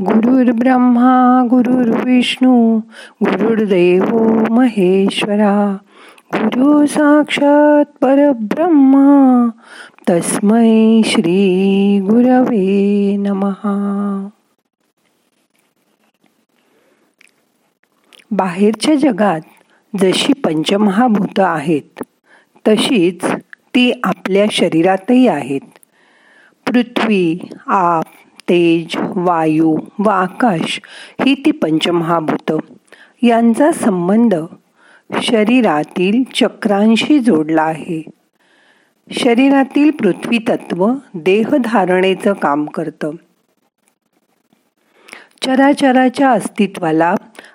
गुरुर् ब्रह्मा गुरुर्विष्णू गुरुर्देव महेश्वरा. गुरु साक्षात परब्रह्मा तस्मै श्री गुरवे नमहा बाहेरच्या जगात जशी पंचमहाभूत आहेत तशीच ती आपल्या शरीरातही आहेत. पृथ्वी आप तेज वायू व आकाश ही ती पंचमहाभूत. यांचा संबंध शरीरातील चक्रांशी जोडला आहे. शरीरातील पृथ्वी तत्व देहधारणेचं काम करतं. चराचराच्या अस्तित्वाला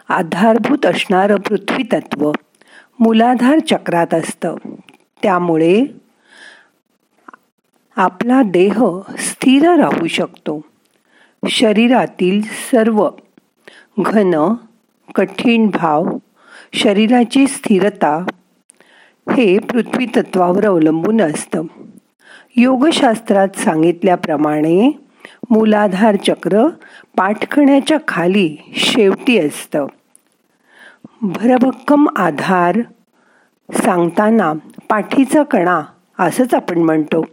आधारभूत असणारं पृथ्वी तत्व मूलाधार चक्रात असतं. त्यामुळे आपला देह स्थिर राहू शकतो. शरीरातील सर्व घन कठीण भाव शरीराची स्थिरता हे पृथ्वी तत्वावर अवलंबून असतं. योगशास्त्रात सांगितल्याप्रमाणे मूलाधार चक्र पाठखण्याच्या खाली शेवटी असतं. भरभक्कम आधार सांगताना पाठीचा कणा असंच आपण म्हणतो.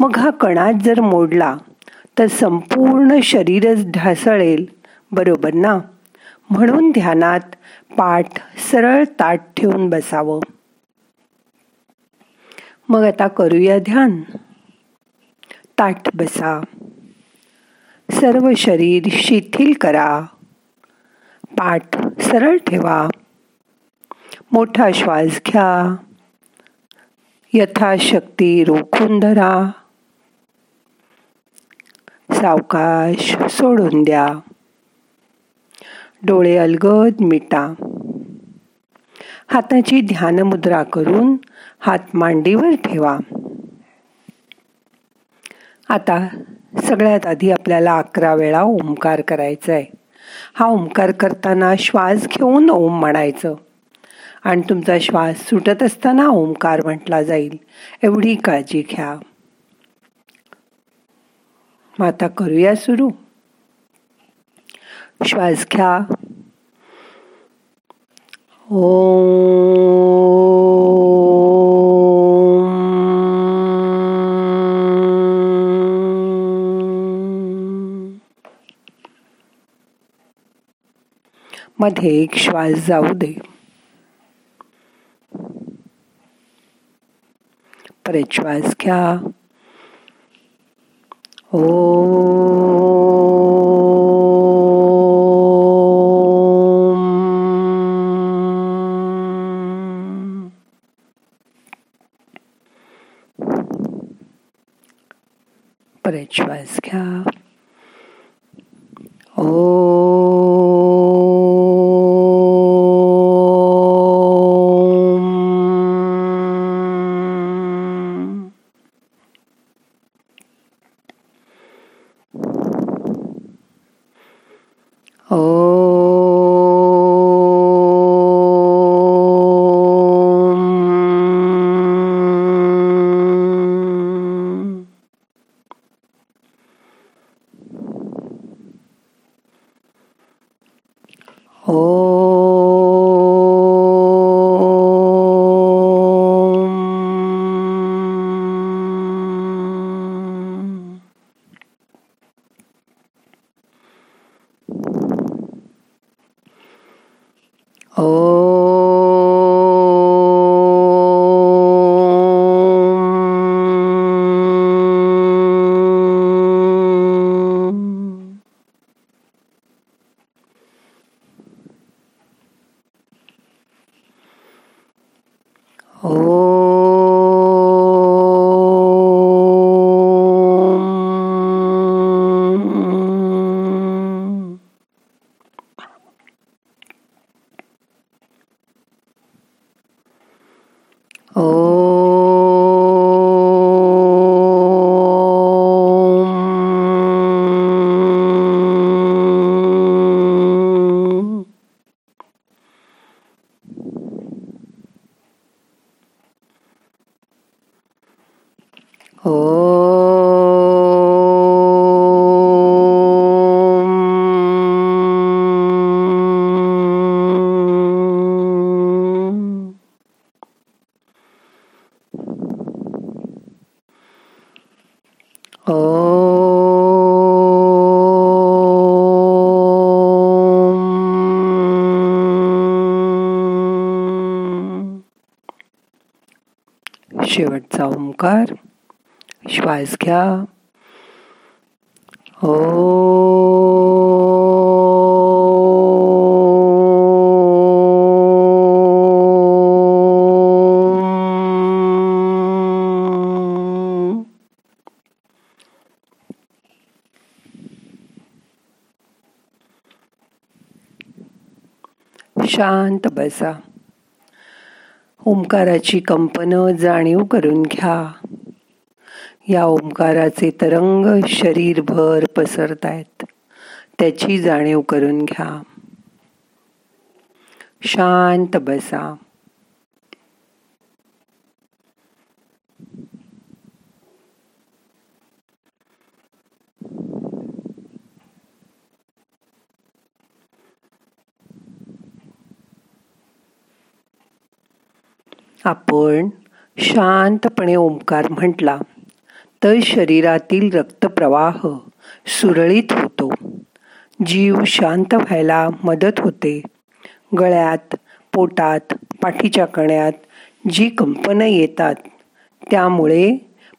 मग हा कणा जर मोडला तर संपूर्ण शरीरच ढासळेल. बरोबर ना? म्हणून ध्यानात पाठ सरळ ताट ठेवून बसावं. मग आता करूया ध्यान. ताट बसा. सर्व शरीर शिथिल करा. पाठ सरळ ठेवा. मोठा श्वास घ्या. यथाशक्ती रोखून धरा. सावकाश सोडून द्या. डोळे अलगद मिटा. हाताची ध्यान मुद्रा करून हात मांडीवर ठेवा. आता सगळ्यात आधी आपल्याला अकरा वेळा ओंकार करायचा आहे हा ओंकार करताना श्वास घेऊन ओम म्हणायचं. आणि तुमचा श्वास सुटत असताना ओंकार म्हटला जाईल. एवढी काळजी घ्या. मग आता करूया सुरू। श्वास घ्या। ओ मध्ये एक श्वास जाऊ दे। परत श्वास घ्या। ओ परत श्वास घ्या ओ शेवटचा ओंकार श्वास घ्या ओ शांत बसा. ओंकाराची कंपन जाणीव करून घ्या. या ओंकाराचे तरंग शरीरभर पसरतायत. त्याची जाणीव करून घ्या. शांत बसा. आपण शांतपणे ओंकार म्हटला. तर शरीरातील रक्तप्रवाह सुरळीत होतो. जीव शांत व्हायला मदत होते. गळ्यात पोटात पाठीच्या कण्यात जी कंपनं येतात त्यामुळे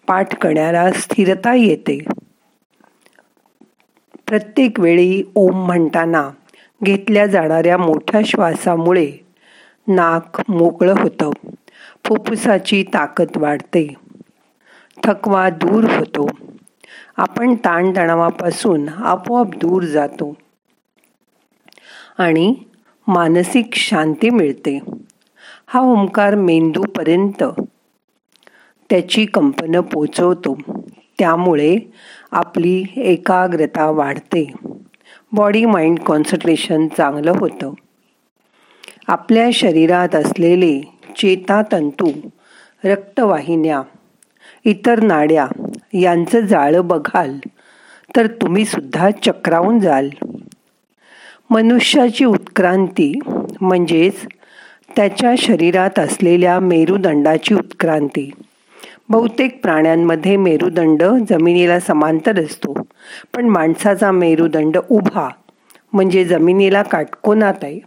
पाठकण्याला स्थिरता येते. प्रत्येक वेळी ओम म्हणताना घेतल्या जाणाऱ्या मोठ्या श्वासामुळे नाक मोकळं होतं. फुफ्फुसाची ताकद वाढते. थकवा दूर होतो. आपण ताणतणावापासून आपोआप दूर जातो. आणि मानसिक शांती मिळते. हा ओंकार मेंदूपर्यंत त्याची कंपनं पोचवतो. त्यामुळे आपली एकाग्रता वाढते. बॉडी माइंड कॉन्सन्ट्रेशन चांगलं होतं. आपल्या शरीरात असलेले चेतातंतू रक्तवाहिन्या इतर नाड्या यांचं जाळं बघाल तर तुम्ही सुद्धा चक्रावून जाल. मनुष्याची उत्क्रांती म्हणजेच त्याच्या शरीरात असलेल्या मेरुदंडाची उत्क्रांती. बहुतेक प्राण्यांमध्ये मेरुदंड जमिनीला समांतर असतो पण माणसाचा मेरुदंड उभा म्हणजे जमिनीला काटकोनात आहे.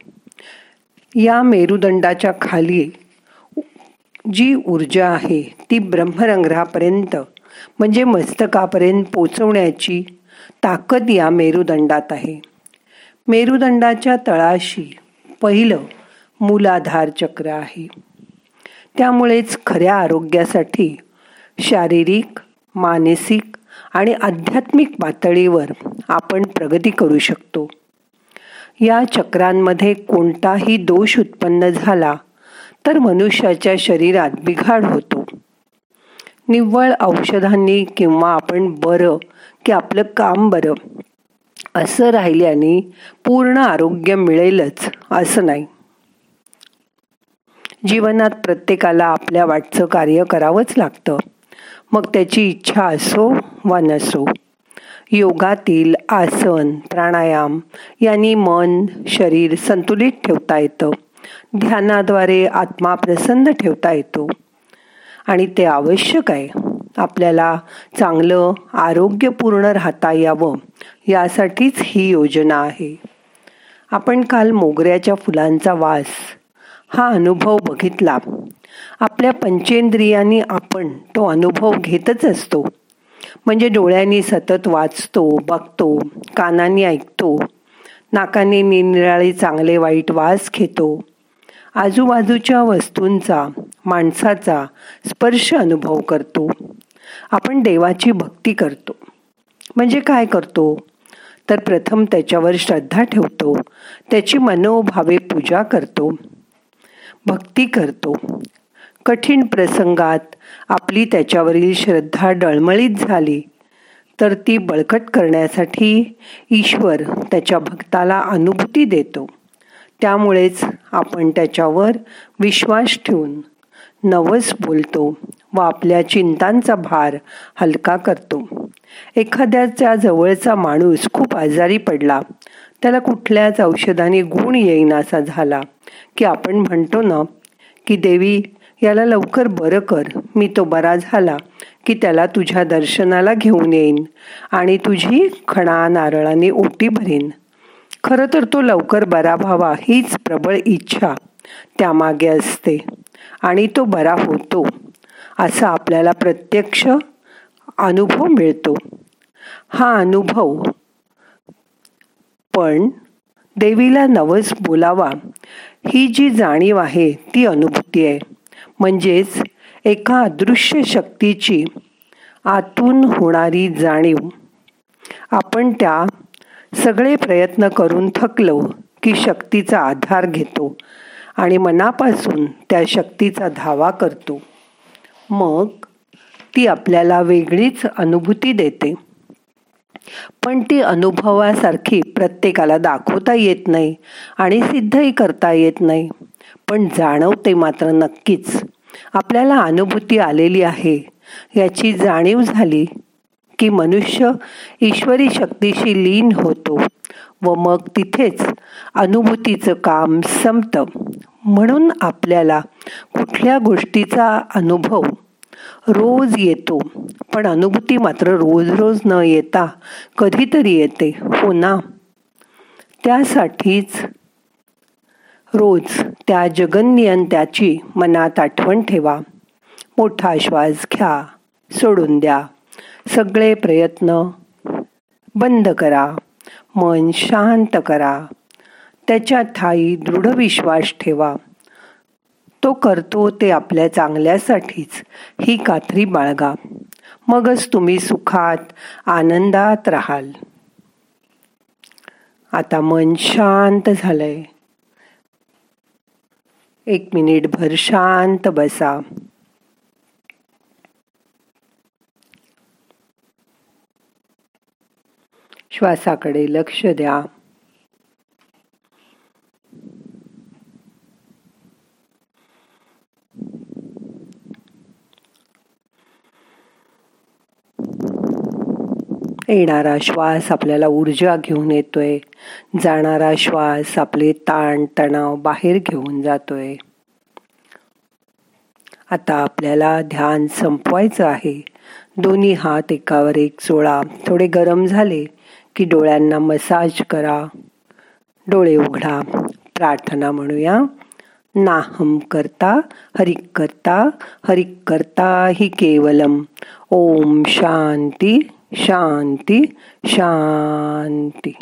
या मेरुदंडाच्या खाली जी ऊर्जा आहे ती ब्रह्मरंध्रापर्यंत म्हणजे मस्तकापर्यंत पोचवण्याची ताकद या मेरुदंडात आहे. मेरुदंडाच्या तळाशी पहिलं मूलाधार चक्र आहे. त्यामुळेच खऱ्या आरोग्यासाठी शारीरिक मानसिक आणि आध्यात्मिक पातळीवर आपण प्रगती करू शकतो. या चक्रांमध्ये कोणताही दोष उत्पन्न झाला तर मनुष्याच्या शरीरात बिघाड होतो. निव्वळ औषधांनी किंवा आपण बरं की आपलं काम बरं असं राहिल्याने पूर्ण आरोग्य मिळेलच असं नाही. जीवनात प्रत्येकाला आपल्या वाटचं कार्य करावंच लागतं. मग त्याची इच्छा असो वा नसो योगातील आसन प्राणायाम यांनी मन शरीर संतुलित ठेवता येतं. ध्यानाद्वारे आत्मा प्रसन्न ठेवता येतो. आणि ते आवश्यक आहे. आपल्याला चांगलं आरोग्यपूर्ण राहता यावं यासाठीच ही योजना आहे. आपण काल मोगऱ्याच्या फुलांचा वास हा अनुभव बघितला. आपल्या पंचेंद्रियांनी आपण तो अनुभव घेतच असतो. म्हणजे डोळ्यांनी सतत वाचतो बघतो कानांनी ऐकतो नाकाने निरनिराळे चांगले वाईट वास घेतो. आजूबाजूच्या वस्तूंचा माणसाचा स्पर्श अनुभव करतो. आपण देवाची भक्ती करतो. म्हणजे काय करतो? तर प्रथम त्याच्यावर श्रद्धा ठेवतो. त्याची मनोभावे पूजा करतो. भक्ती करतो. कठीण प्रसंगात आपली त्याच्यावरील श्रद्धा डळमळीत झाली तर ती बळकट करण्यासाठी ईश्वर त्याच्या भक्ताला अनुभूती देतो. त्यामुळेच आपण त्याच्यावर विश्वास ठेवून नवस बोलतो व आपल्या चिंतांचा भार हलका करतो. एखाद्याचा जवळचा माणूस खूप आजारी पडला त्याला कुठल्याच औषधाने गुण येईनासा झाला की आपण म्हणतो ना की देवी याला लवकर बरं कर मी तो बरा झाला की त्याला तुझ्या दर्शनाला घेऊन येईन आणि तुझी खणा नारळाने ओटी भरीन. खरं तर तो लवकर बरा व्हावा हीच प्रबळ इच्छा त्यामागे असते. आणि तो बरा होतो असा आपल्याला प्रत्यक्ष अनुभव मिळतो. हा अनुभव पण देवीला नवस बोलावा ही जी जाणीव आहे ती अनुभूती आहे. म्हणजेच एका अदृश्य शक्तीची आतून होणारी जाणीव. आपण त्या सगळे प्रयत्न करून थकलो की शक्तीचा आधार घेतो आणि मनापासून त्या शक्तीचा धावा करतो. मग ती आपल्याला वेगळीच अनुभूती देते. पण ती अनुभवासारखी प्रत्येकाला दाखवता येत नाही आणि सिद्धही करता येत नाही. पण जाणवते मात्र नक्कीच. आपल्याला अनुभूती आलेली आहे. याची जाणीव झाली की मनुष्य ईश्वरी शक्तीशी लीन होतो व मग तिथेच अनुभूतीचं काम संपतं. म्हणून आपल्याला कुठल्या गोष्टीचा अनुभव रोज येतो पण अनुभूती मात्र रोज रोज न येता कधीतरी येते हो ना? त्यासाठीच रोज त्या जगन्नियंत्याची मनात आठवण ठेवा. मोठा श्वास घ्या सोडून द्या. सगळे प्रयत्न बंद करा. मन शांत करा. त्याच्या ठाई दृढ विश्वास ठेवा. तो करतो ते आपल्या चांगल्यासाठीच. ही कात्री बाळगा. मगच तुम्ही सुखात आनंदात राहाल. आता मन शांत झालंय. एक मिनिट भर शांत बसा. श्वासाकडे लक्ष द्या. येणारा श्वास आपल्याला ऊर्जा घेऊन येतोय. जाणारा श्वास आपले ताण तणाव बाहेर घेऊन जातोय. आता आपल्याला ध्यान संपवायचं आहे. दोन्ही हात एकावर एक चोळा थोडे गरम झाले. की डोळ्यांना मसाज करा. डोळे उघडा. प्रार्थना म्हणूया. नाहम करता हरिक करता हरिक करता हि केवलम. ओम शांती शांती शांती.